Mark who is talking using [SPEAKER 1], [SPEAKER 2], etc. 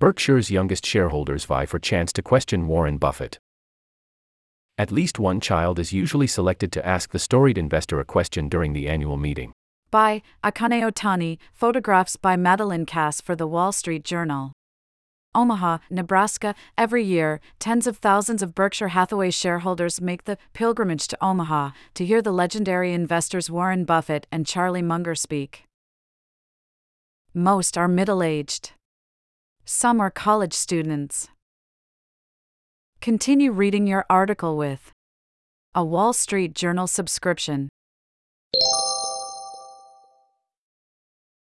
[SPEAKER 1] Berkshire's youngest shareholders vie for chance to question Warren Buffett. At least one child is usually selected to ask the storied investor a question during the annual meeting.
[SPEAKER 2] By Akane Otani, photographs by Madeline Cass for the Wall Street Journal. Omaha, Nebraska. Every year, tens of thousands of Berkshire Hathaway shareholders make the pilgrimage to Omaha to hear the legendary investors Warren Buffett and Charlie Munger speak. Most are middle aged. Some are college students. Continue reading your article with a Wall Street Journal subscription.